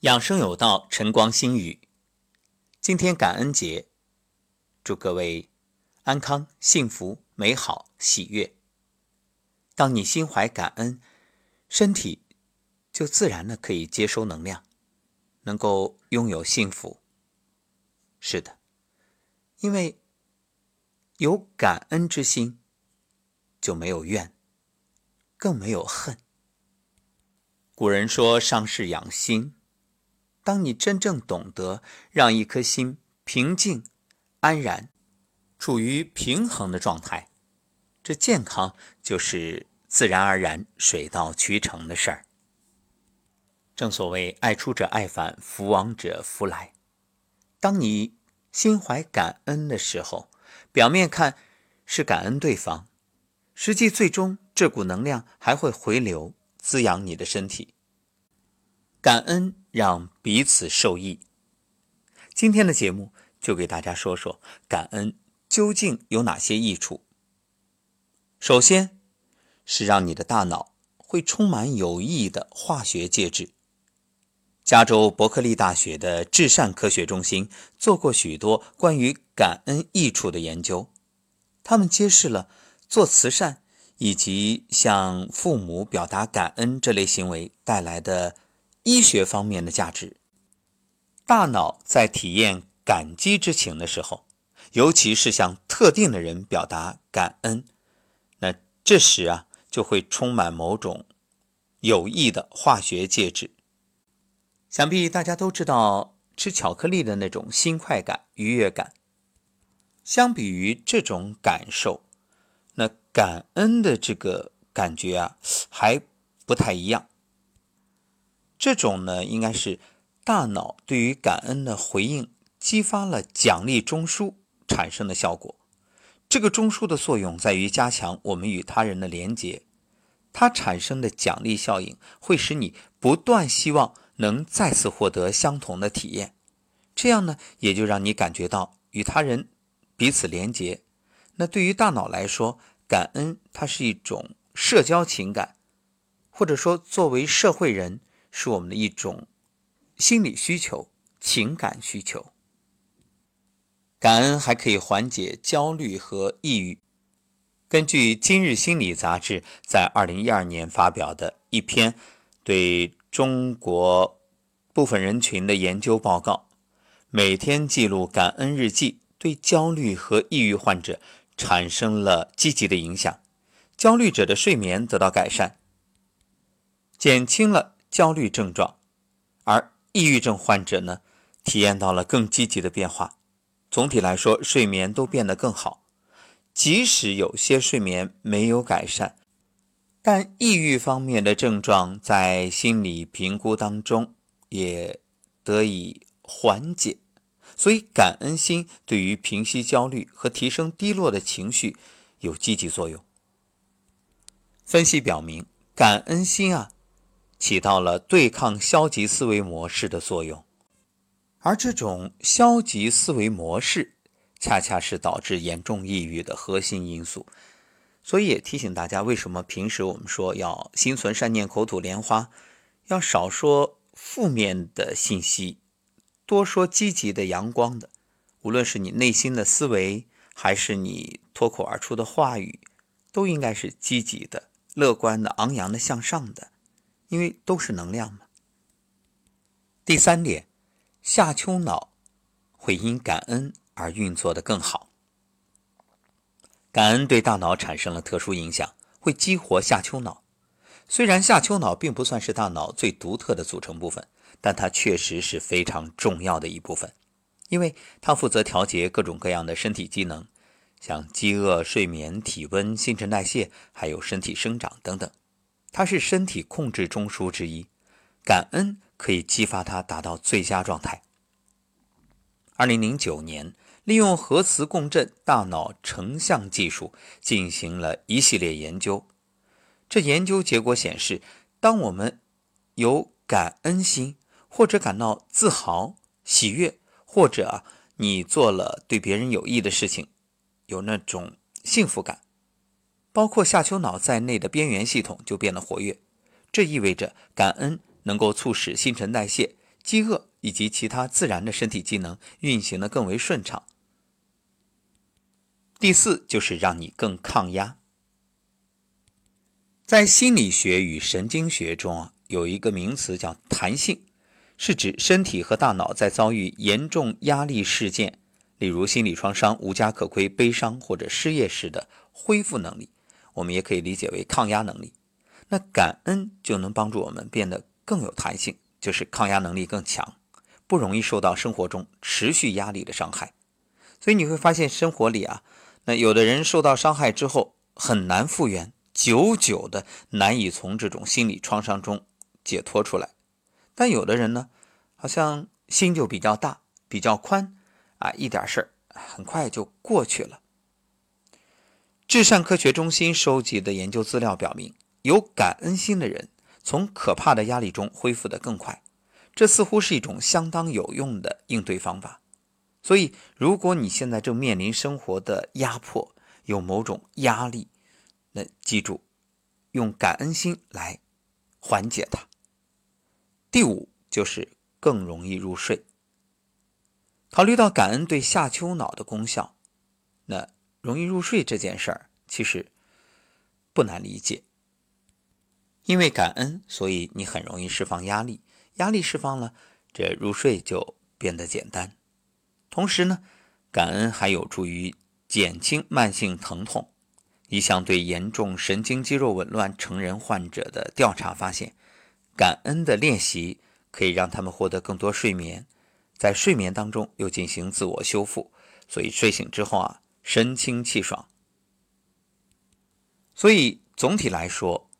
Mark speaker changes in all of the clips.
Speaker 1: 养生有道，晨光心语。今天感恩节，祝各位安康、幸福、美好、喜悦。当你心怀感恩，身体就自然的可以接收能量，能够拥有幸福。是的，因为有感恩之心，就没有怨，更没有恨。古人说：“伤势养心。”当你真正懂得让一颗心平静、安然，处于平衡的状态，这健康就是自然而然、水到渠成的事儿。正所谓“爱出者爱返，福往者福来”。当你心怀感恩的时候，表面看是感恩对方，实际最终这股能量还会回流，滋养你的身体。感恩让彼此受益。今天的节目就给大家说说感恩究竟有哪些益处。首先，是让你的大脑会充满有益的化学介质。加州伯克利大学的至善科学中心做过许多关于感恩益处的研究，他们揭示了做慈善以及向父母表达感恩这类行为带来的。医学方面的价值，大脑在体验感激之情的时候，尤其是向特定的人表达感恩，那这时啊就会充满某种有益的化学介质。想必大家都知道吃巧克力的那种新快感、愉悦感。相比于这种感受，那感恩的这个感觉啊还不太一样。这种呢，应该是大脑对于感恩的回应激发了奖励中枢产生的效果。这个中枢的作用在于加强我们与他人的连结，它产生的奖励效应会使你不断希望能再次获得相同的体验。这样呢，也就让你感觉到与他人彼此连结。那对于大脑来说，感恩它是一种社交情感，或者说作为社会人。是我们的一种心理需求、情感需求。感恩还可以缓解焦虑和抑郁。根据《今日心理》杂志在二零一二年发表的一篇对中国部分人群的研究报告，每天记录感恩日记对焦虑和抑郁患者产生了积极的影响。焦虑者的睡眠得到改善，减轻了。焦虑症状，而抑郁症患者呢，体验到了更积极的变化。总体来说，睡眠都变得更好。即使有些睡眠没有改善，但抑郁方面的症状在心理评估当中也得以缓解。所以，感恩心对于平息焦虑和提升低落的情绪有积极作用。分析表明，感恩心啊。起到了对抗消极思维模式的作用，而这种消极思维模式，恰恰是导致严重抑郁的核心因素。所以也提醒大家，为什么平时我们说要心存善念，口吐莲花，要少说负面的信息，多说积极的、阳光的。无论是你内心的思维，还是你脱口而出的话语，都应该是积极的、乐观的、昂扬的、向上的。因为都是能量嘛。第三点，下丘脑会因感恩而运作的更好。感恩对大脑产生了特殊影响，会激活下丘脑。虽然下丘脑并不算是大脑最独特的组成部分，但它确实是非常重要的一部分，因为它负责调节各种各样的身体机能，像饥饿、睡眠、体温、新陈代谢，还有身体生长等等。它是身体控制中枢之一，感恩可以激发它达到最佳状态。二零零九年，利用核磁共振大脑成像技术进行了一系列研究。这研究结果显示，当我们有感恩心，或者感到自豪、喜悦，或者啊，你做了对别人有益的事情，有那种幸福感。包括下丘脑在内的边缘系统就变得活跃，这意味着感恩能够促使新陈代谢，饥饿以及其他自然的身体机能运行的更为顺畅。第四就是让你更抗压。在心理学与神经学中啊，有一个名词叫弹性，是指身体和大脑在遭遇严重压力事件，例如心理创伤、无家可归、悲伤或者失业时的恢复能力。我们也可以理解为抗压能力。那感恩就能帮助我们变得更有弹性，就是抗压能力更强，不容易受到生活中持续压力的伤害。所以你会发现生活里啊。那有的人受到伤害之后很难复原，久久的难以从这种心理创伤中解脱出来。但有的人呢，好像心就比较大、比较宽，啊，一点事儿很快就过去了。至善科学中心收集的研究资料表明，有感恩心的人从可怕的压力中恢复得更快。这似乎是一种相当有用的应对方法。所以，如果你现在正面临生活的压迫，有某种压力，那记住，用感恩心来缓解它。第五就是更容易入睡。考虑到感恩对下丘脑的功效，那容易入睡这件事儿其实不难理解。因为感恩，所以你很容易释放压力，压力释放了，这入睡就变得简单。同时呢，感恩还有助于减轻慢性疼痛。一项对严重神经肌肉紊乱成人患者的调查发现，感恩的练习可以让他们获得更多睡眠，在睡眠当中又进行自我修复，所以睡醒之后啊，神清气爽。所以总体来说，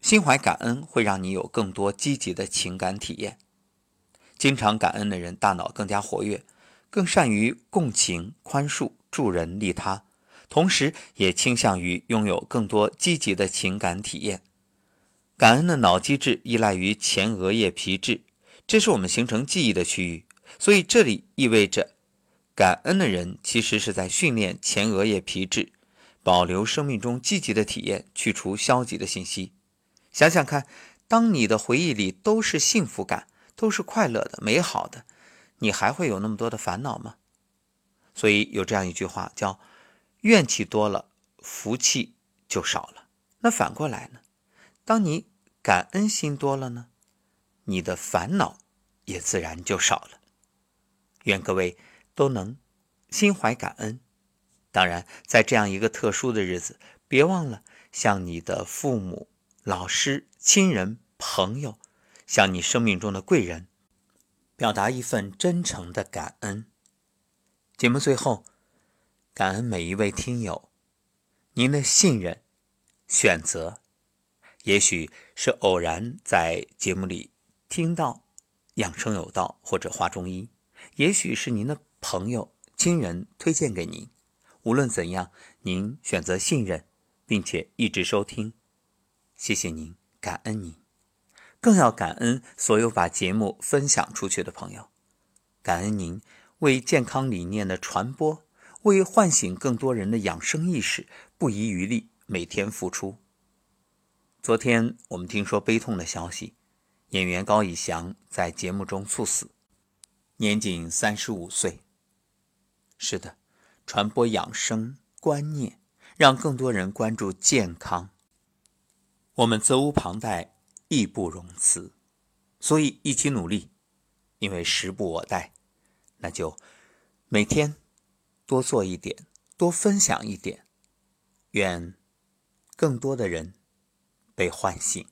Speaker 1: 心怀感恩会让你有更多积极的情感体验。经常感恩的人，大脑更加活跃。更善于共情、宽恕、助人利他，同时也倾向于拥有更多积极的情感体验。感恩的脑机制依赖于前额叶皮质，这是我们形成记忆的区域。所以这里意味着，感恩的人其实是在训练前额叶皮质，保留生命中积极的体验，去除消极的信息。想想看，当你的回忆里都是幸福感，都是快乐的、美好的。你还会有那么多的烦恼吗？所以有这样一句话叫“怨气多了，福气就少了”。那反过来呢？当你感恩心多了呢，你的烦恼也自然就少了。愿各位都能心怀感恩。当然，在这样一个特殊的日子，别忘了向你的父母、老师、亲人、朋友，向你生命中的贵人。表达一份真诚的感恩。节目最后，感恩每一位听友，您的信任、选择，也许是偶然在节目里听到“养生有道”或者“华中医”，也许是您的朋友、亲人推荐给您。无论怎样，您选择信任，并且一直收听，谢谢您，感恩您。更要感恩所有把节目分享出去的朋友，感恩您为健康理念的传播，为唤醒更多人的养生意识不遗余力，每天付出。昨天我们听说悲痛的消息，演员高以翔在节目中猝死，年仅三十五岁。是的，传播养生观念，让更多人关注健康，我们责无旁贷。义不容辞，所以一起努力，因为时不我待，那就每天多做一点，多分享一点，愿更多的人被唤醒。